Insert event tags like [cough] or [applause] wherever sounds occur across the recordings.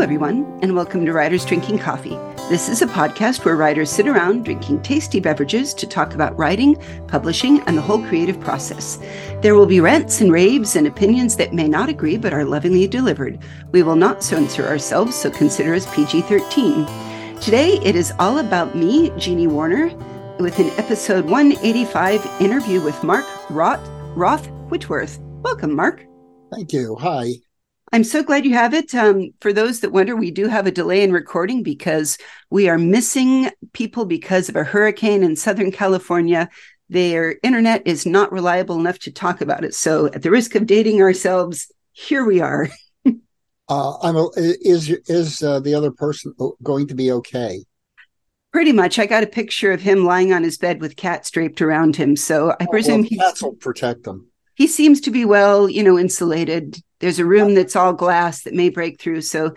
Everyone, and welcome to Writers Drinking Coffee. This is a podcast where writers sit around drinking tasty beverages to talk about writing, publishing, and the whole creative process. There will be rants and raves and opinions that may not agree but are lovingly delivered. We will not censor ourselves, so consider us PG 13. Today, it is all about me, Jeannie Warner, with an episode 185 interview with Mark Roth, Roth Whitworth. Welcome, Mark. Thank you. Hi. I'm so glad you have it. Um, for those that wonder, we do have a delay in recording because we are missing people because of a hurricane in Southern California. Their internet is not reliable enough to talk about it. So, at the risk of dating ourselves, here we are. [laughs] uh, I'm a, is is uh, the other person going to be okay? Pretty much. I got a picture of him lying on his bed with cats draped around him. So I oh, presume well, cats will protect him. He seems to be well, you know, insulated. There's a room that's all glass that may break through. So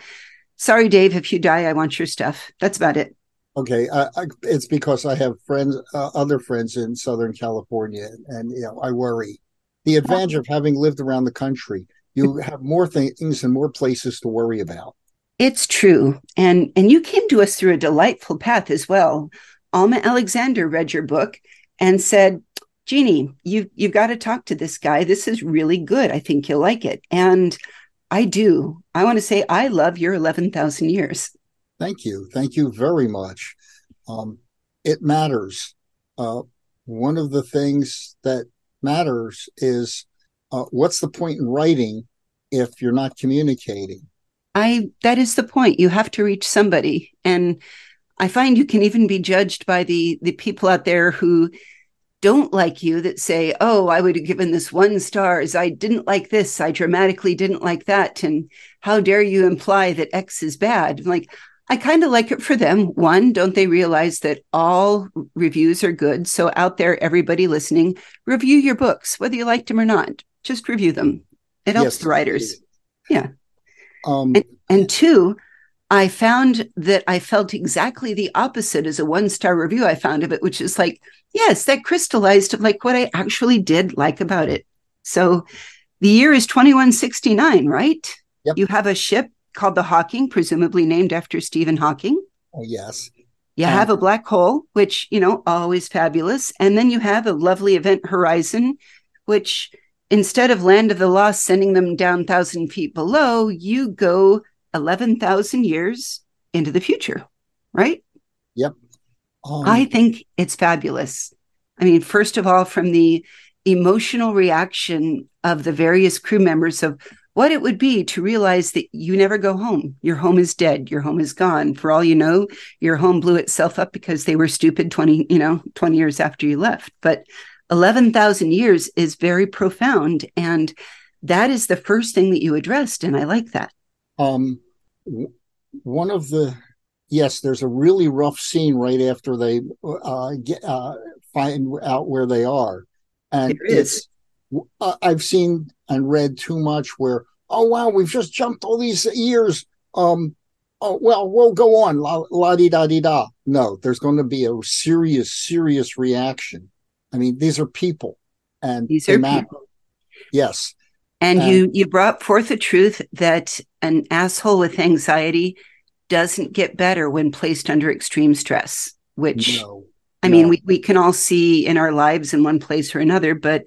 sorry, Dave, if you die, I want your stuff. That's about it. Okay, I, I, it's because I have friends, uh, other friends in Southern California, and you know I worry. The advantage of having lived around the country, you have more things and more places to worry about. It's true, and and you came to us through a delightful path as well. Alma Alexander read your book and said, Jeannie, you you've got to talk to this guy. This is really good. I think you'll like it. And I do. I want to say I love your 11,000 years. Thank you. Thank you very much. Um, it matters. Uh, one of the things that matters is uh, what's the point in writing if you're not communicating? I that is the point. You have to reach somebody, and I find you can even be judged by the the people out there who don't like you that say, Oh, I would have given this one stars. I didn't like this. I dramatically didn't like that. And how dare you imply that X is bad? I'm like, I kind of like it for them. One, don't they realize that all reviews are good? So out there, everybody listening, review your books, whether you liked them or not. Just review them. It helps yes, the writers. Yeah. Um, and, and two, I found that I felt exactly the opposite as a one star review I found of it, which is like, yes, that crystallized like what I actually did like about it. So the year is 2169, right? Yep. You have a ship called the Hawking, presumably named after Stephen Hawking. Oh, yes. You um, have a black hole, which, you know, always fabulous. And then you have a lovely event horizon, which instead of Land of the Lost sending them down thousand feet below, you go 11,000 years into the future, right? Yep. Um, I think it's fabulous. I mean, first of all, from the emotional reaction of the various crew members of what it would be to realize that you never go home. Your home is dead. Your home is gone. For all you know, your home blew itself up because they were stupid 20, you know, 20 years after you left. But 11,000 years is very profound. And that is the first thing that you addressed. And I like that. Um, one of the yes, there's a really rough scene right after they uh, get, uh, find out where they are, and it's I've seen and read too much where oh wow we've just jumped all these years. Um, oh well we'll go on la, la di da di da. No, there's going to be a serious serious reaction. I mean these are people, and these are people. Yes, and um, you you brought forth the truth that an asshole with anxiety doesn't get better when placed under extreme stress, which no, I no. mean we, we can all see in our lives in one place or another, but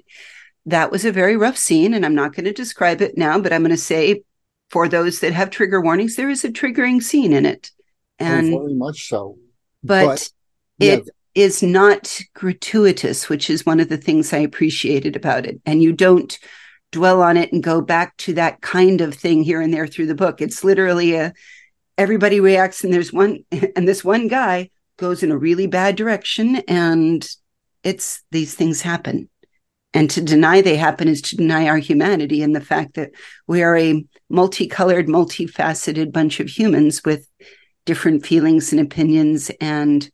that was a very rough scene. And I'm not going to describe it now, but I'm going to say for those that have trigger warnings, there is a triggering scene in it. Oh, and oh, very much so. But, but it yeah. is not gratuitous, which is one of the things I appreciated about it. And you don't dwell on it and go back to that kind of thing here and there through the book. It's literally a everybody reacts and there's one [laughs] and this one guy goes in a really bad direction and it's these things happen. And to deny they happen is to deny our humanity and the fact that we are a multicolored, multifaceted bunch of humans with different feelings and opinions and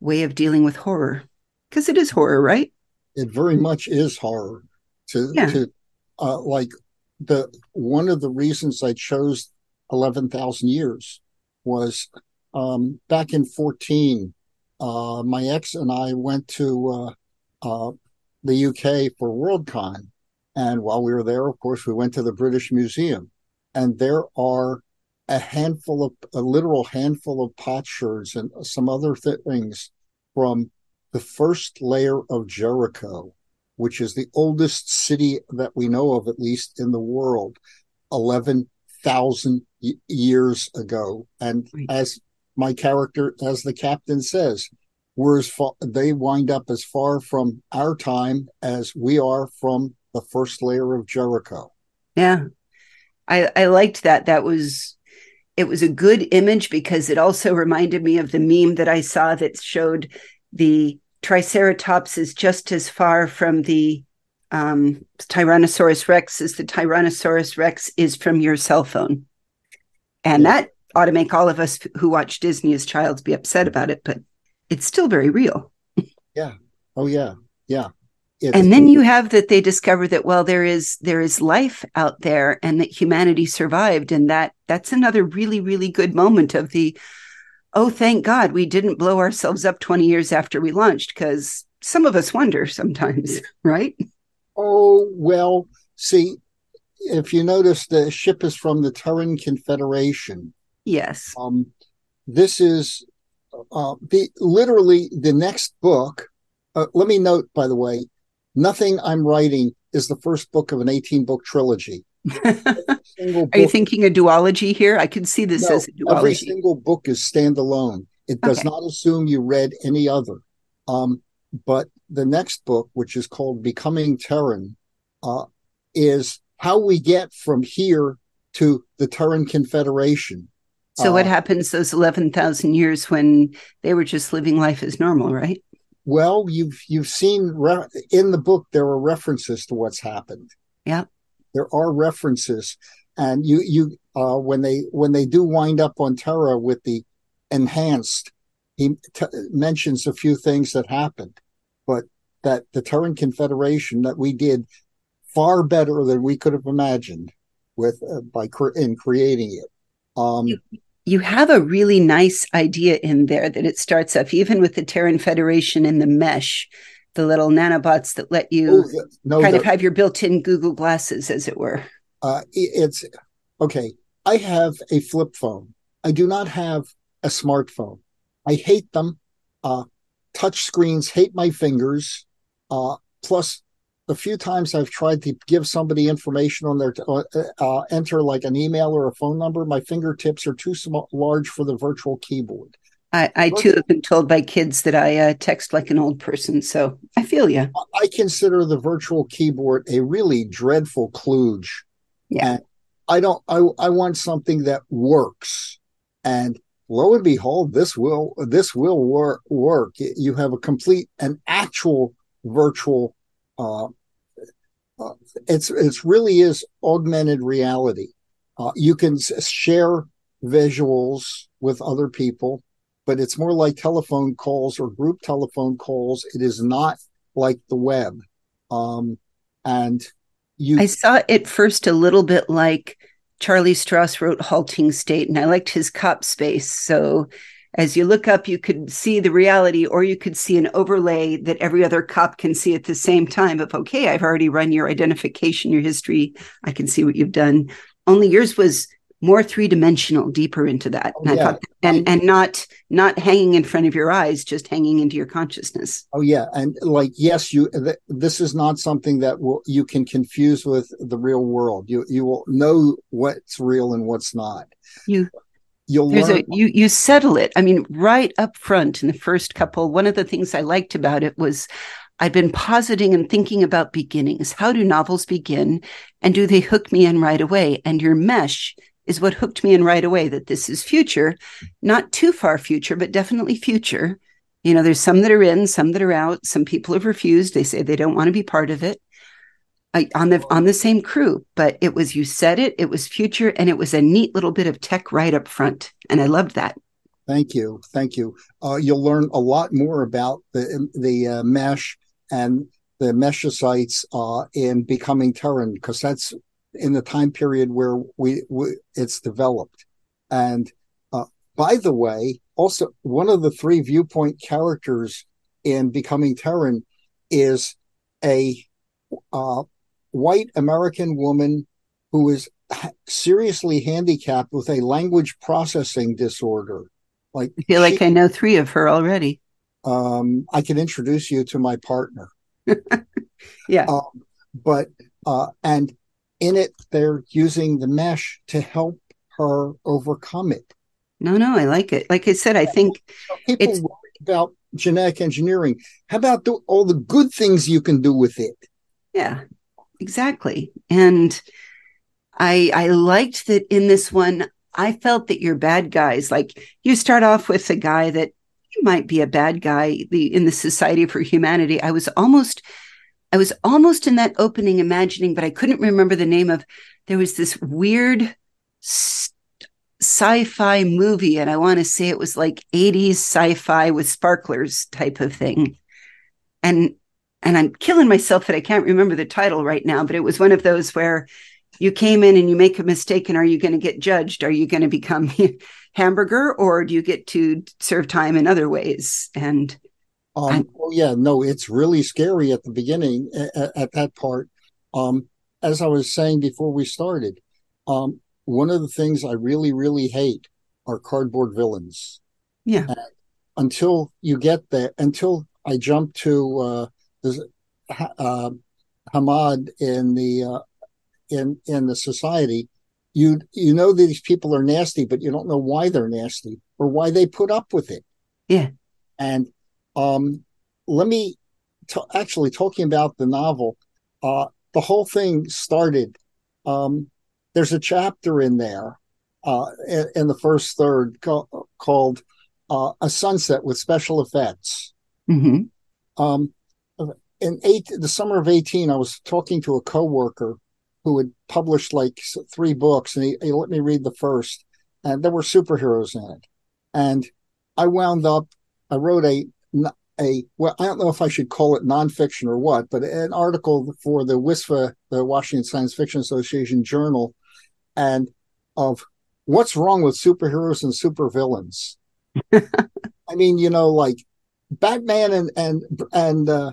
way of dealing with horror. Because it is horror, right? It very much is horror. To, yeah. to uh, like the one of the reasons I chose eleven thousand years was um, back in fourteen. Uh, my ex and I went to uh, uh the UK for Worldcon, and while we were there, of course, we went to the British Museum, and there are a handful of a literal handful of potsherds and some other things from the first layer of Jericho, which is the oldest city that we know of, at least in the world, 11,000 y- years ago. And right. as my character, as the captain says, we're as far, they wind up as far from our time as we are from the first layer of Jericho. Yeah. I, I liked that. That was it was a good image because it also [laughs] reminded me of the meme that I saw that showed the Triceratops is just as far from the um, Tyrannosaurus Rex as the Tyrannosaurus Rex is from your cell phone. And that ought to make all of us who watch Disney as childs be upset about it, but it's still very real. [laughs] yeah. Oh yeah. Yeah. It's, and then you have that they discover that well there is there is life out there and that humanity survived and that that's another really really good moment of the oh thank god we didn't blow ourselves up 20 years after we launched because some of us wonder sometimes right oh well see if you notice the ship is from the terran confederation yes um this is uh, the literally the next book. Uh, let me note, by the way, nothing I'm writing is the first book of an 18 book trilogy. Are you thinking a duology here? I can see this no, as a duology. Every single book is standalone. It does okay. not assume you read any other. Um, but the next book, which is called Becoming Terran, uh, is how we get from here to the Terran Confederation. So uh, what happens those 11,000 years when they were just living life as normal, right? Well, you've you've seen re- in the book there are references to what's happened. Yeah. There are references. And you you uh when they when they do wind up on Terra with the enhanced he t- mentions a few things that happened. But that the Terran Confederation that we did far better than we could have imagined with uh, by cre- in creating it. Um, you, you have a really nice idea in there that it starts off even with the Terran Federation and the mesh, the little nanobots that let you oh, no, kind of have your built-in Google glasses, as it were. Uh, it's okay. I have a flip phone. I do not have a smartphone. I hate them. Uh, touch screens hate my fingers. Uh, plus, the few times I've tried to give somebody information on their uh, uh, enter like an email or a phone number, my fingertips are too small, large for the virtual keyboard. I, I too have been told by kids that I uh, text like an old person, so I feel you. I consider the virtual keyboard a really dreadful kludge. Yeah, and I don't. I I want something that works, and lo and behold, this will this will work. Work. You have a complete, an actual virtual uh, uh, it's it's really is augmented reality. Uh, you can share visuals with other people, but it's more like telephone calls or group telephone calls. It is not like the web. Um, and you, I saw it first a little bit like Charlie Stross wrote Halting State, and I liked his cop space. So as you look up, you could see the reality, or you could see an overlay that every other cop can see at the same time. Of okay, I've already run your identification, your history. I can see what you've done. Only yours was more three dimensional, deeper into that, oh, and, yeah. and and not not hanging in front of your eyes, just hanging into your consciousness. Oh yeah, and like yes, you th- this is not something that will you can confuse with the real world. You you will know what's real and what's not. You you'll There's learn. A, you you settle it. I mean, right up front in the first couple. One of the things I liked about it was I've been positing and thinking about beginnings. How do novels begin, and do they hook me in right away? And your mesh is what hooked me in right away. That this is future, not too far future, but definitely future. You know, there's some that are in, some that are out. Some people have refused. They say they don't want to be part of it on the on the same crew but it was you said it it was future and it was a neat little bit of tech right up front and i loved that thank you thank you uh, you'll learn a lot more about the the uh, mesh and the meshocytes uh, in becoming terran because that's in the time period where we, we it's developed and uh, by the way also one of the three viewpoint characters in becoming terran is a uh, white American woman who is seriously handicapped with a language processing disorder. Like I feel like she, I know three of her already. Um, I can introduce you to my partner. [laughs] yeah. Um, but uh, and in it, they're using the mesh to help her overcome it. No, no, I like it. Like I said, I think people it's about genetic engineering. How about the, all the good things you can do with it? Yeah, exactly. And I I liked that in this one. I felt that your bad guys, like you start off with a guy that might be a bad guy the, in the Society for Humanity. I was almost, I was almost in that opening imagining, but I couldn't remember the name of. There was this weird sci-fi movie, and I want to say it was like 80s sci-fi with sparklers type of thing. And and I'm killing myself that I can't remember the title right now, but it was one of those where you came in and you make a mistake and are you going to get judged? Are you going to become [laughs] hamburger or do you get to serve time in other ways? And um, oh yeah, no, it's really scary at the beginning at, at that part. Um, as I was saying before we started, um, one of the things I really, really hate are cardboard villains. Yeah. And until you get there, until I jump to uh, the, uh, Hamad in the uh, in in the society, you you know these people are nasty, but you don't know why they're nasty or why they put up with it. Yeah. And um, let me t- actually talking about the novel. Uh, the whole thing started. Um, there's a chapter in there uh, in, the first third co- called uh, "A Sunset with Special Effects." Mm-hmm. Um, in eight, the summer of eighteen, I was talking to a coworker who had published like three books, and he, he let me read the first, and there were superheroes in it, and I wound up, I wrote a a well, I don't know if I should call it nonfiction or what, but an article for the WSFA, the Washington Science Fiction Association Journal, and of what's wrong with superheroes and supervillains. [laughs] I mean, you know, like Batman and and and uh,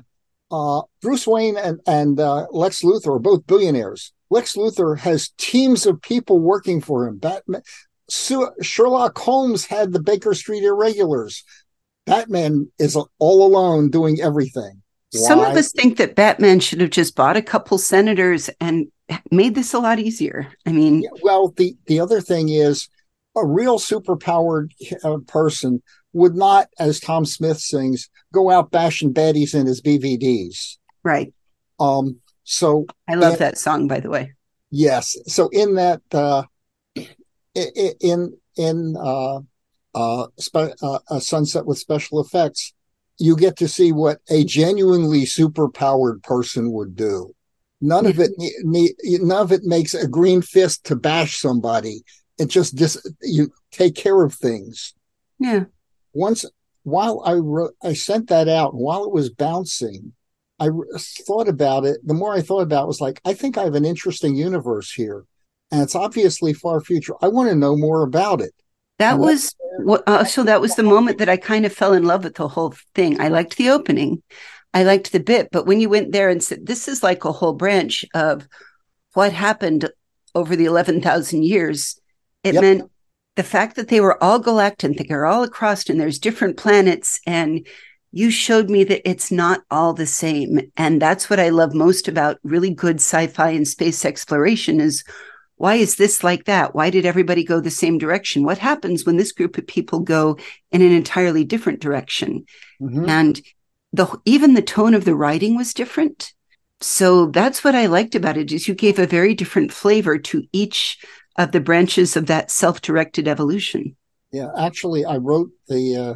uh, Bruce Wayne and and uh, Lex Luthor are both billionaires. Lex Luthor has teams of people working for him. Batman, Sherlock Holmes had the Baker Street Irregulars. Batman is all alone doing everything. Why? Some of us think that Batman should have just bought a couple senators and made this a lot easier. I mean, yeah, well, the the other thing is a real superpowered uh, person would not, as Tom Smith sings, go out bashing baddies in his BVDs. Right. Um. So I love in, that song, by the way. Yes. So in that, uh, in in uh, uh, spe- uh, a sunset with special effects, you get to see what a genuinely superpowered person would do. None of it, [laughs] none of it makes a green fist to bash somebody. It just dis, you take care of things. Yeah. Once while I wrote, I sent that out. While it was bouncing, I thought about it. The more I thought about it, was like, I think I have an interesting universe here, and it's obviously far future. I want to know more about it. That was uh, so. That was the moment that I kind of fell in love with the whole thing. I liked the opening, I liked the bit, but when you went there and said this is like a whole branch of what happened over the eleven thousand years, it yep. meant the fact that they were all galactic, they're all across, and there's different planets, and you showed me that it's not all the same. And that's what I love most about really good sci-fi and space exploration is why is this like that? Why did everybody go the same direction? What happens when this group of people go in an entirely different direction? Mm-hmm. And the even the tone of the writing was different. So that's what I liked about it is you gave a very different flavor to each of the branches of that self-directed evolution. Yeah, actually I wrote the uh,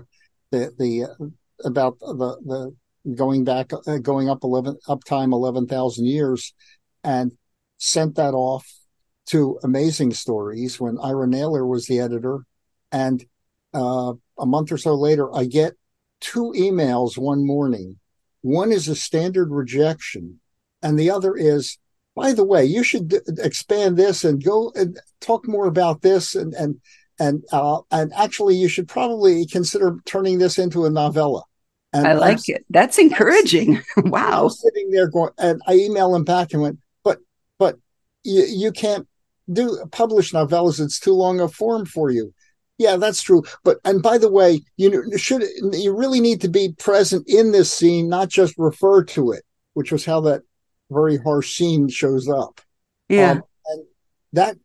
the the uh, about the the going back uh, going up 11 up time 11,000 years and sent that off to Amazing Stories when Ira Nayman was the editor and uh, a month or so later I get two emails one morning one is a standard rejection and the other is by the way you should d- expand this and go and talk more about this and and and uh, and actually you should probably consider turning this into a novella and I like it. That's encouraging. [laughs] wow. sitting there going, and I email him back and went, but, but you, you can't, do publish novellas. It's too long a form for you. Yeah, that's true. But and by the way, you should you really need to be present in this scene, not just refer to it, which was how that very harsh scene shows up. Yeah, um, and that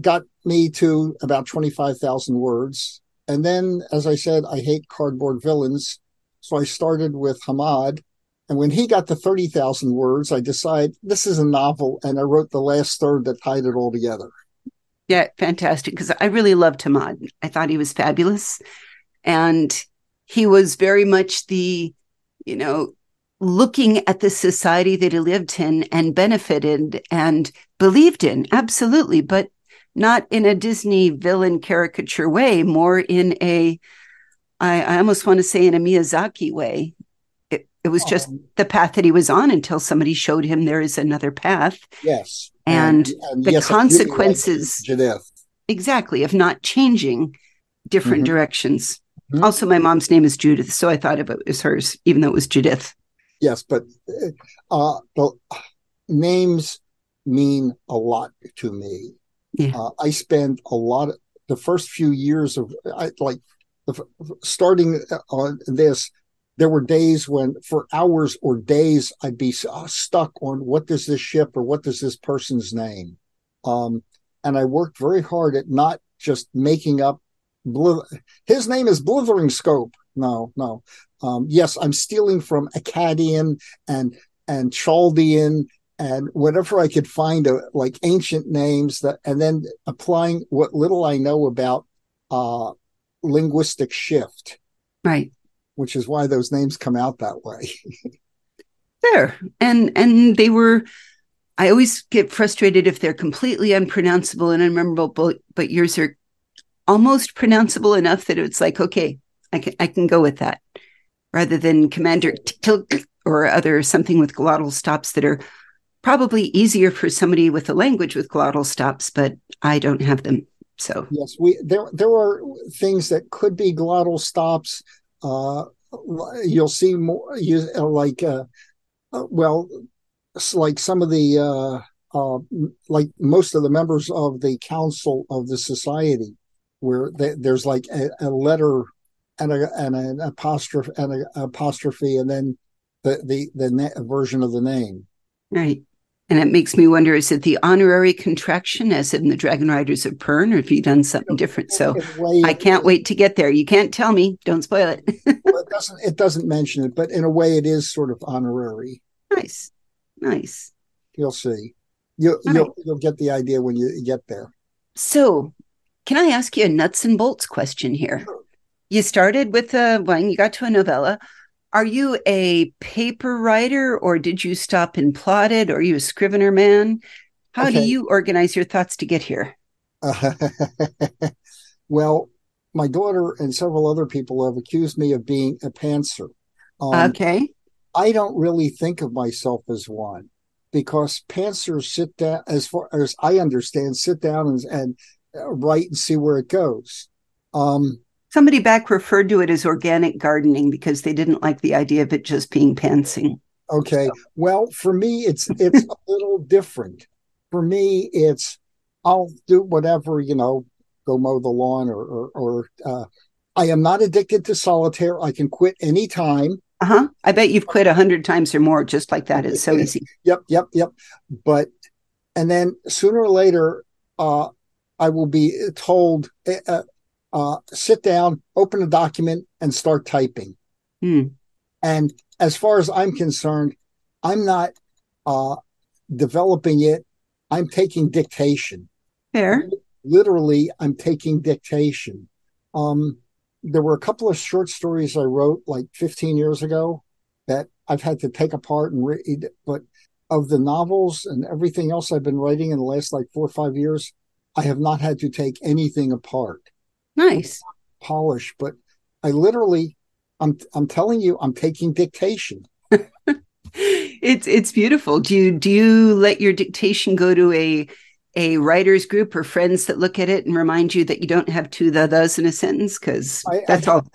got me to about twenty five thousand words. And then, as I said, I hate cardboard villains, so I started with Hamad. And when he got to 30,000 words, I decided this is a novel. And I wrote the last third that tied it all together. Yeah, fantastic. Because I really loved Hamad. I thought he was fabulous. And he was very much the, you know, looking at the society that he lived in and benefited and believed in. Absolutely. But not in a Disney villain caricature way, more in a, I, I almost want to say in a Miyazaki way. It, was oh. just the path that he was on until somebody showed him there is another path. Yes and, and the yes, consequences like exactly of not changing different mm-hmm. directions. Mm-hmm. Also, my mom's name is Judith, so I thought of it as hers, even though it was Judith. Yes, but uh, the names mean a lot to me. Yeah. Uh, I spend a lot of the first few years of I, like the, starting on this there were days when for hours or days I'd be uh, stuck on what does this ship or what does this person's name. Um, and I worked very hard at not just making up. His name is Blithering Scope. No, no. Um, yes, I'm stealing from Akkadian and and Chaldean and whatever I could find, uh, like ancient names that, and then applying what little I know about uh, linguistic shift. Right which is why those names come out that way. there. And and they were I always get frustrated if they're completely unpronounceable and unmemorable, but, but yours are almost pronounceable enough that it's like, okay, I can I can go with that. Rather than Commander Tilk or other something with glottal stops that are probably easier for somebody with a language with glottal stops, but I don't have them. So yes, we there there are things that could be glottal stops uh, you'll see more you uh, like uh, uh, well like some of the uh, uh, like most of the members of the council of the society where they, there's like a, a, letter and a and an apostrophe and an apostrophe and then the the the version of the name. Right and it makes me wonder is it the honorary contraction as in the Dragon Riders of Pern, or have you done something different? So I can't wait to get there. You can't tell me. Don't spoil it. [laughs] well, it doesn't it doesn't mention it, but in a way it is sort of honorary. Nice. Nice. You'll see. You, you'll, right. you'll get the idea when you get there. So, can I ask you a nuts and bolts question here? Sure. You started with uh, a when you got to a novella. Are you a paper writer or did you stop and plot it? Or are you a scrivener man? How okay. do you organize your thoughts to get here? Uh, [laughs] well, my daughter and several other people have accused me of being a pantser. Um, okay. I don't really think of myself as one because pantsers sit down, as far as I understand, sit down and, and uh, write and see where it goes. Um, Somebody back referred to it as organic gardening because they didn't like the idea of it just being pantsing. Okay. So. Well, for me, it's it's a little [laughs] different. For me, it's I'll do whatever you know, go mow the lawn or or, or uh, I am not addicted to solitaire. I can quit anytime. Uh huh. I bet you've quit a hundred times or more just like that. It's so [laughs] easy. Yep, yep, yep. But and then sooner or later, uh, I will be told. Uh, uh, sit down, open a document, and start typing. Hmm. And as far as I'm concerned, I'm not uh, developing it. I'm taking dictation. Fair. Literally, I'm taking dictation. Um, there were a couple of short stories I wrote like 15 years ago that I've had to take apart and read. But of the novels and everything else I've been writing in the last like four or five years, I have not had to take anything apart. Nice. Polish, but I literally I'm I'm telling you, I'm taking dictation. [laughs] it's it's beautiful. Do you do you let your dictation go to a a writers group or friends that look at it and remind you that you don't have two the thes in a sentence? Because that's I, all.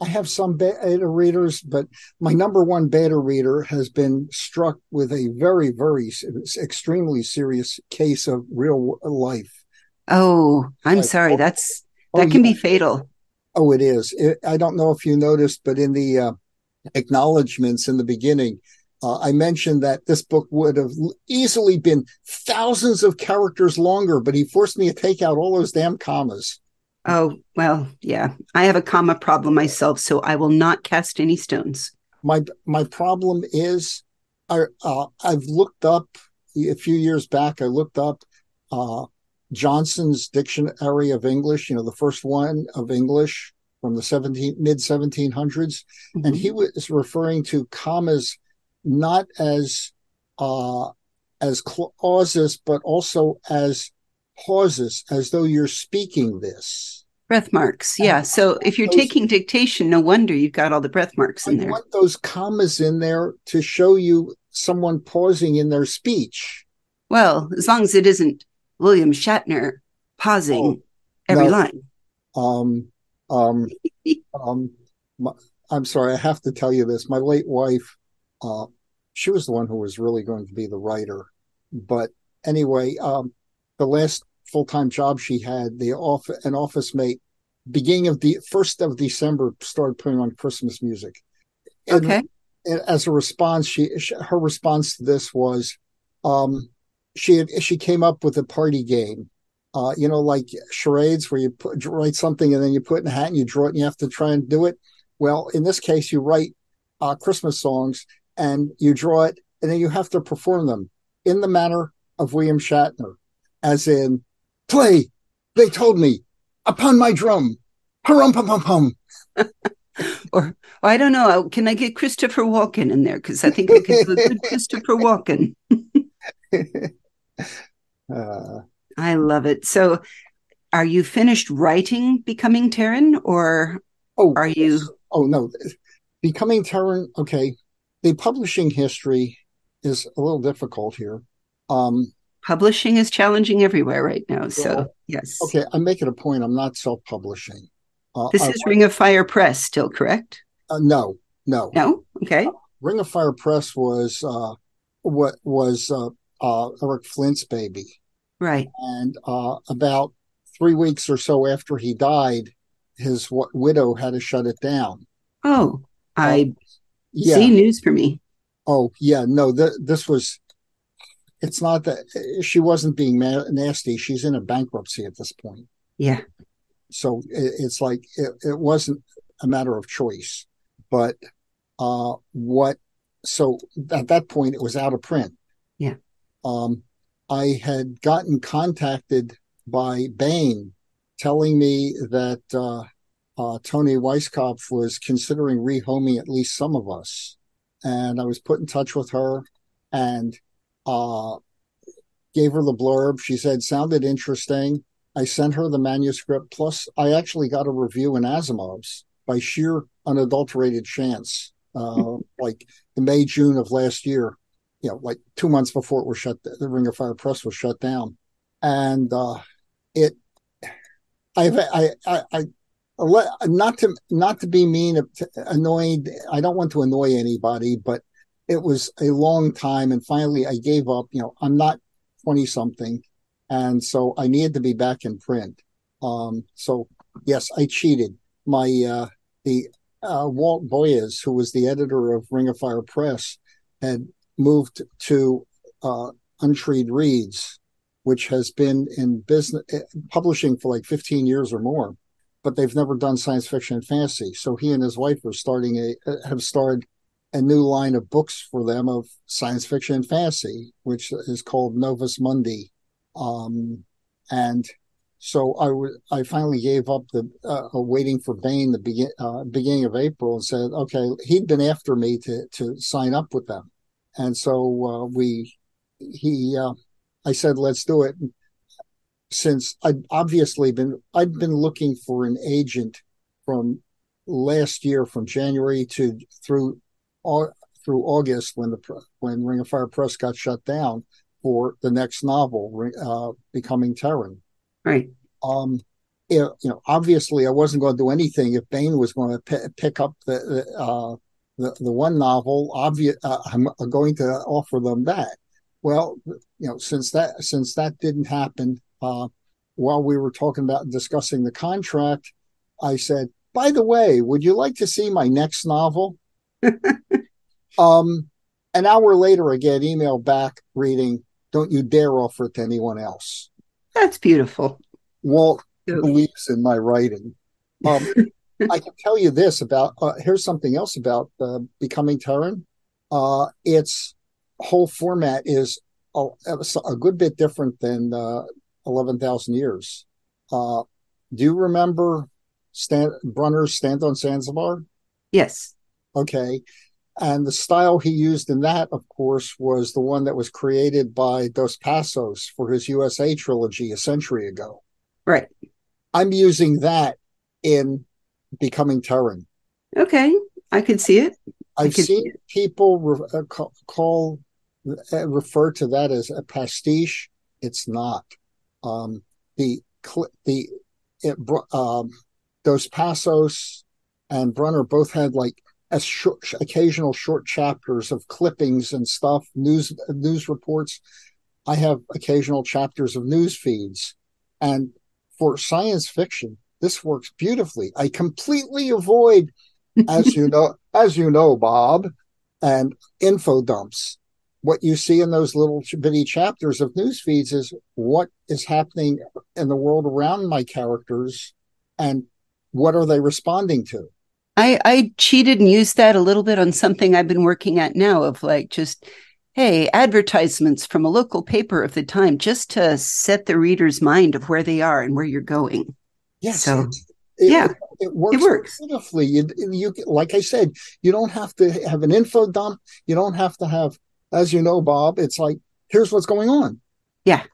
I have some beta readers, but my number one beta reader has been struck with a very, very extremely serious case of real life. Oh, I'm like, sorry. Oh, That's that oh, can yeah. be fatal. Oh, it is. It, I don't know if you noticed, but in the uh, acknowledgments in the beginning, uh, I mentioned that this book would have easily been thousands of characters longer, but he forced me to take out all those damn commas. Oh, well, yeah. I have a comma problem myself, so I will not cast any stones. My my problem is I uh, I've looked up a few years back I looked up uh, Johnson's Dictionary of English, you know, the first one of English from the 17 mid 1700s mm-hmm. and he was referring to commas not as uh as clauses but also as pauses as though you're speaking this Breath marks. Yeah. So if you're those, taking dictation, no wonder you've got all the breath marks in I there. want those commas in there to show you someone pausing in their speech. Well, as long as it isn't William Shatner pausing oh, every no. line. Um, um, [laughs] um, my, I'm sorry, I have to tell you this. My late wife, uh, she was the one who was really going to be the writer. But anyway, um, the last full time job she had, the off an office mate, beginning of the first of December, started putting on Christmas music. And, okay. And as a response, she, she her response to this was, um, she had, she came up with a party game. Uh, you know, like charades where you put, write something and then you put in a hat and you draw it and you have to try and do it. Well, in this case, you write uh, Christmas songs and you draw it and then you have to perform them in the manner of William Shatner, as in play. They told me upon my drum. Harum pum pum [laughs] pum. or, or, I don't know. Can I get Christopher Walken in there? Because I think I could do a good [laughs] Christopher Walken. [laughs] [laughs] uh, I love it. So, are you finished writing Becoming Terran, or oh, are you? Oh no, Becoming Terran. Okay, the publishing history is a little difficult here. Um, publishing is challenging everywhere right now. So, well, yes. Okay, I'm making a point. I'm not self publishing. Uh, this is Ring of Fire Press, still correct? Uh, no, no. No? Okay. Uh, Ring of Fire Press was uh, what was uh, uh, Eric Flint's baby. Right. And about three weeks or so after he died, his w- widow had to shut it down. Oh, I yeah. see news for me. Oh, yeah. No, th- this was it's not that she wasn't being ma- nasty. She's in a bankruptcy at this point. Yeah. So it, it's like it, it, wasn't a matter of choice, but uh, what? So at that point, it was out of print. Yeah. Um, I had gotten contacted by Baen telling me that uh, uh, Toni Weisskopf was considering rehoming at least some of us, and I was put in touch with her, and uh, gave her the blurb. She said, sounded interesting. I sent her the manuscript. Plus, I actually got a review in Asimov's by sheer unadulterated chance, uh, [laughs] like the May, June of last year, you know, like two months before it was shut, the Ring of Fire Press was shut down. And uh, it, I've, I, I, I, not to not to be mean annoyed i don't want to annoy anybody but it was a long time. And finally, I gave up. You know, I'm not 20 something. And so I needed to be back in print. Um, so, yes, I cheated. My, uh, the uh, Walt Boyes, who was the editor of Ring of Fire Press, had moved to uh, Untreed Reads, which has been in business eh, publishing for like 15 years or more, but they've never done science fiction and fantasy. So he and his wife are starting a have started a new line of books for them of science fiction and fantasy, which is called Novus Mundi. Um, and so I, w- I finally gave up the uh, uh, waiting for Baen the begin- uh, beginning of April and said, okay, he'd been after me to to sign up with them, and so uh, we he uh, I said let's do it. Since I'd obviously been I'd been looking for an agent from last year from January to through all, through August when the when Ring of Fire Press got shut down for the next novel, uh, Becoming Terran. Right. Um, you know, obviously, I wasn't going to do anything if Baen was going to p- pick up the the, uh, the, the one novel. Obvious, uh, I'm going to offer them that. Well, you know, since that since that didn't happen, uh, while we were talking about discussing the contract, I said, "By the way, would you like to see my next novel?" [laughs] um, an hour later, I get email back reading, "Don't you dare offer it to anyone else." That's beautiful. Walt believes in my writing. Um, I can tell you this about. Uh, here's something else about uh, becoming Terran. Uh, its whole format is a, a, good bit different than uh, eleven thousand years. Uh, do you remember Stan Brunner's Stand on Zanzibar? Yes. Okay. And the style he used in that, of course, was the one that was created by Dos Passos for his USA trilogy a century ago. Right. I'm using that in Becoming Terran. Okay. I can see it. I've seen people re- uh, call, uh, refer to that as a pastiche. It's not. Um, the the it, um, Dos Passos and Brunner both had like as short, occasional short chapters of clippings and stuff, news news reports. I have occasional chapters of news feeds, and for science fiction, this works beautifully. I completely avoid, as you know, [laughs] as you know, Bob, and info dumps. What you see in those little bitty chapters of news feeds is what is happening in the world around my characters, and what are they responding to I, I cheated and used that a little bit on something I've been working at now of like just, hey, advertisements from a local paper of the time, just to set the reader's mind of where they are and where you're going. Yes. So, it, yeah, it, works, it works beautifully. You, you, like I said, you don't have to have an info dump. You don't have to have, as you know, Bob, it's like, here's what's going on. Yeah.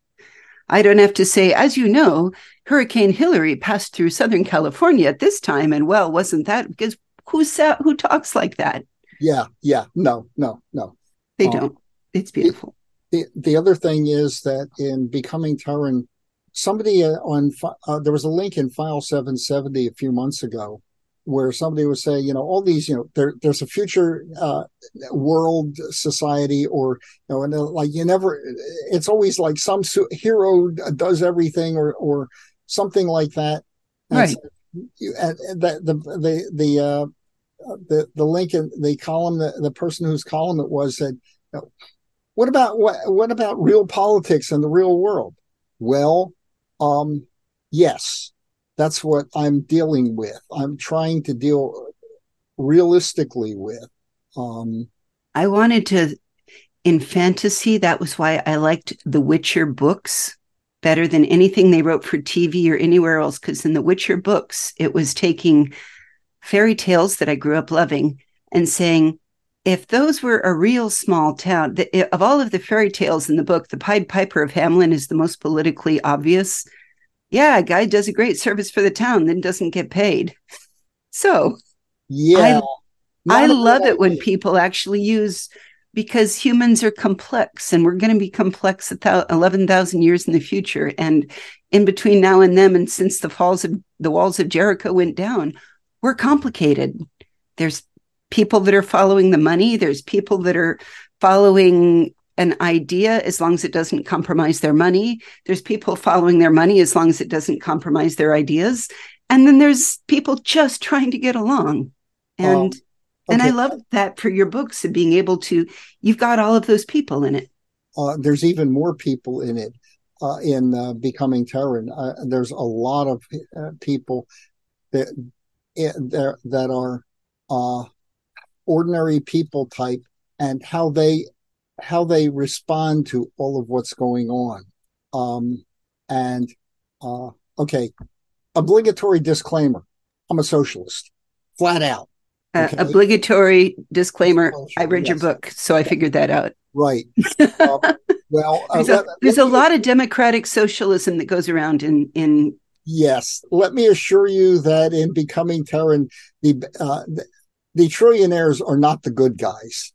I don't have to say, as you know, Hurricane Hilary passed through Southern California at this time, and well, wasn't that because who sa- who talks like that? Yeah, yeah, no, no, no. They um, don't. It's beautiful. The, the, the other thing is that in becoming Terran, somebody uh, on uh, there was a link in file 770 a few months ago where somebody was saying, you know, all these, you know, there, there's a future uh, world society, or you know, and like you never, it's always like some su- hero does everything, or or something like that. And right. You, and the the the the uh, the the link in the column, the, the person whose column it was said, you know, "What about what what about real politics in the real world?" Well, um, yes, that's what I'm dealing with. I'm trying to deal realistically with. Um, I wanted to, in fantasy, that was why I liked the Witcher books better than anything they wrote for TV or anywhere else. Because in the Witcher books, it was taking fairy tales that I grew up loving and saying, if those were a real small town, the, of all of the fairy tales in the book, the Pied Piper of Hamelin is the most politically obvious yeah, a guy does a great service for the town, then doesn't get paid. So, yeah, I, I love it when people actually use because humans are complex and we're going to be complex 11,000 years in the future. And in between now and then, and since the falls of the walls of Jericho went down, we're complicated. There's people that are following the money, there's people that are following an idea as long as it doesn't compromise their money. There's people following their money as long as it doesn't compromise their ideas. And then there's people just trying to get along. And oh, okay. and I love that for your books and being able to you've got all of those people in it. Uh, there's even more people in it uh, in uh, becoming Terran. Uh, there's a lot of uh, people that eh, that, that are uh, ordinary people type and how they how they respond to all of what's going on. Um, and uh, okay, obligatory disclaimer: I'm a socialist, flat out. Uh, okay? Uh, obligatory disclaimer: I read yes. your book, so I figured that out. Right. [laughs] um, well, uh, there's, a, there's a lot of democratic socialism that goes around in in. Yes, let me assure you that in becoming Terran, the uh, the trillionaires are not the good guys.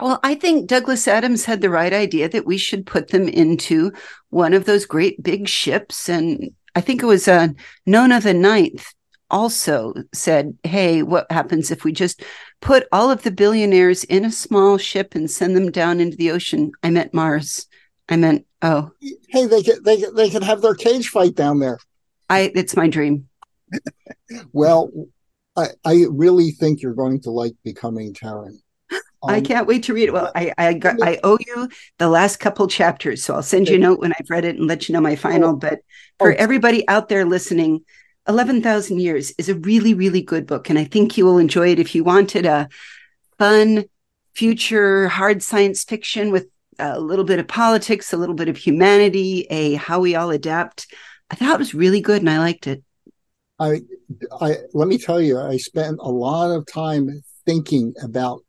Well, I think Douglas Adams had the right idea that we should put them into one of those great big ships and I think it was uh, Nona the Ninth also said, Hey, what happens if we just put all of the billionaires in a small ship and send them down into the ocean? I meant Mars. I meant, oh. Hey, they could, they, they could have their cage fight down there. I, it's my dream. [laughs] well, I, I really think you're going to like becoming Terran. Um, I can't wait to read it. Well, I I, got, I owe you the last couple chapters, so I'll send you a note when I've read it and let you know my final. Oh, but for oh. everybody out there listening, Eleven Thousand Years is a really really good book, and I think you will enjoy it. If you wanted a fun future hard science fiction with a little bit of politics, a little bit of humanity, a how we all adapt, I thought it was really good, and I liked it. I, I let me tell you, I spent a lot of time thinking about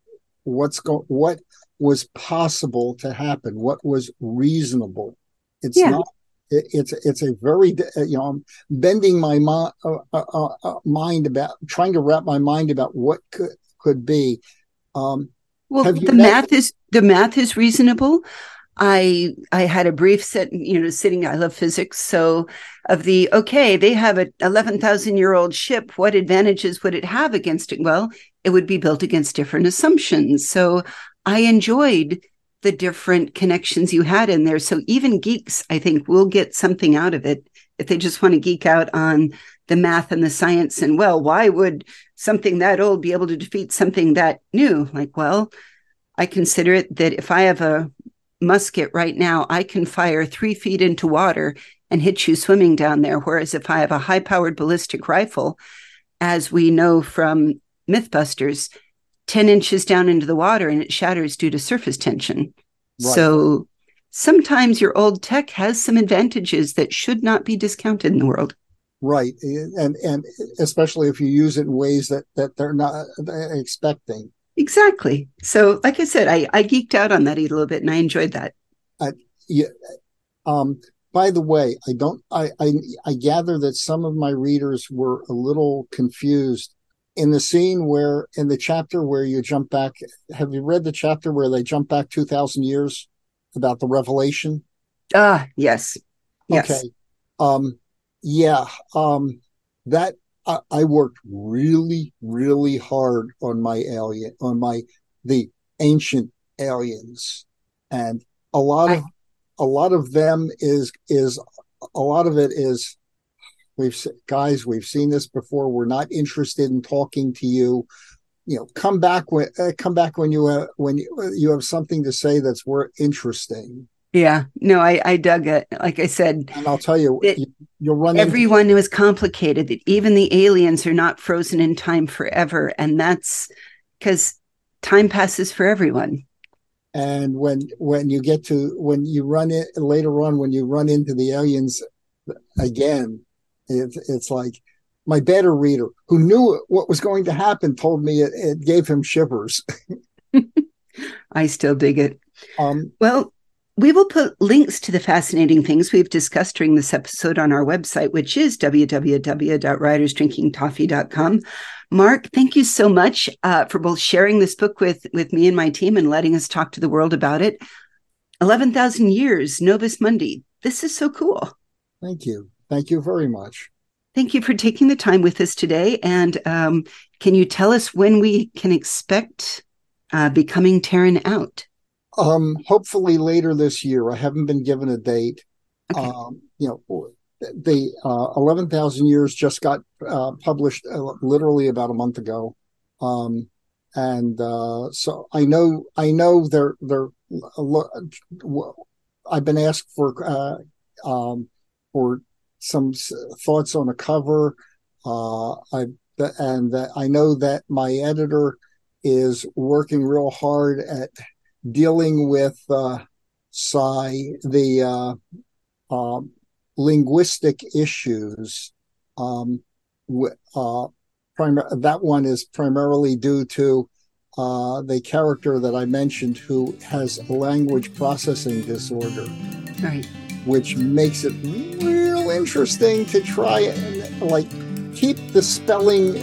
what's going, what was possible to happen, what was reasonable. It's yeah. not. It, it's it's a very you know I'm bending my mi- uh, uh, uh, uh, mind about trying to wrap my mind about what could could be. Um, well, the math is the math is reasonable. I I had a brief set, you know, sitting. I love physics, so of the okay, they have a eleven thousand year old ship. What advantages would it have against it? Well, it would be built against different assumptions. So I enjoyed the different connections you had in there. So even geeks, I think, will get something out of it if they just want to geek out on the math and the science. And well, why would something that old be able to defeat something that new? Like, well, I consider it that if I have a musket right now, I can fire three feet into water and hit you swimming down there. Whereas if I have a high powered ballistic rifle, as we know from Mythbusters, 10 inches down into the water and it shatters due to surface tension. Right. So sometimes your old tech has some advantages that should not be discounted in the world. Right. And and especially if you use it in ways that that they're not expecting. Exactly. So, like I said, I, I geeked out on that a little bit, and I enjoyed that. Uh, yeah. Um, by the way, I don't. I, I I gather that some of my readers were a little confused in the scene where in the chapter where you jump back. Have you read the chapter where they jump back two thousand years about the revelation? Ah, yes. Yes. Okay. Um, yeah. Um, that I, I worked really, really hard on my alien, on my the ancient aliens, and a lot of a lot of them is is a lot of it is we've guys we've seen this before. We're not interested in talking to you. You know, come back when uh, come back when you uh, when you, you have something to say that's worth interesting. Yeah, no, I, I dug it. Like I said, and I'll tell you, it, you, will run. Everyone into- was complicated. That even the aliens are not frozen in time forever, and that's because time passes for everyone. And when when you get to when you run it later on, when you run into the aliens again, it, it's like my beta reader who knew what was going to happen told me it, it gave him shivers. [laughs] I still dig it. Um, well, we will put links to the fascinating things we've discussed during this episode on our website, which is www.writersdrinkingcoffee.com. Mark, thank you so much uh, for both sharing this book with, with me and my team and letting us talk to the world about it. 11,000 years, Novus Mundi. This is so cool. Thank you. Thank you very much. Thank you for taking the time with us today. And um, can you tell us when we can expect uh, Becoming Terran out? Um, hopefully later this year. I haven't been given a date. Okay. Um, you know, the uh, 11,000 years just got uh, published uh, literally about a month ago. Um, and uh, so I know I know they're they're I've been asked for uh, um, for some thoughts on a cover. Uh, I and I know that my editor is working real hard at dealing with uh, psi, the uh, um, linguistic issues. Um, uh, prim- that one is primarily due to uh, the character that I mentioned who has a language processing disorder. Right. Which makes it real interesting to try and like keep the spelling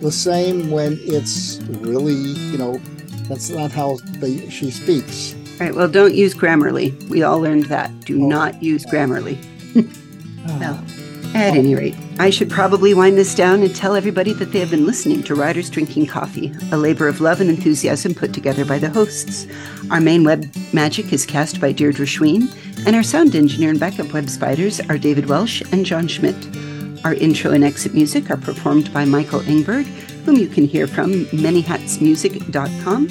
the same when it's really, you know, that's not how they, she speaks. Right. Well, don't use Grammarly. We all learned that. Do oh. not use Grammarly. [laughs] Ah. no. At any rate, I should probably wind this down and tell everybody that they have been listening to Writers Drinking Coffee, a labor of love and enthusiasm put together by the hosts. Our main web magic is cast by Deirdre Schween, and our sound engineer and backup web spiders are David Welsh and John Schmidt. Our intro and exit music are performed by Michael Ingberg, whom you can hear from manyhatsmusic.com.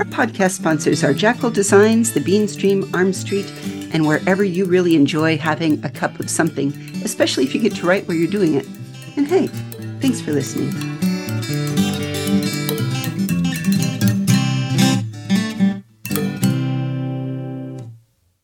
Our podcast sponsors are Jackal Designs, The Bean Stream, Arm Street, and wherever you really enjoy having a cup of something, especially if you get to write where you're doing it. And hey, thanks for listening.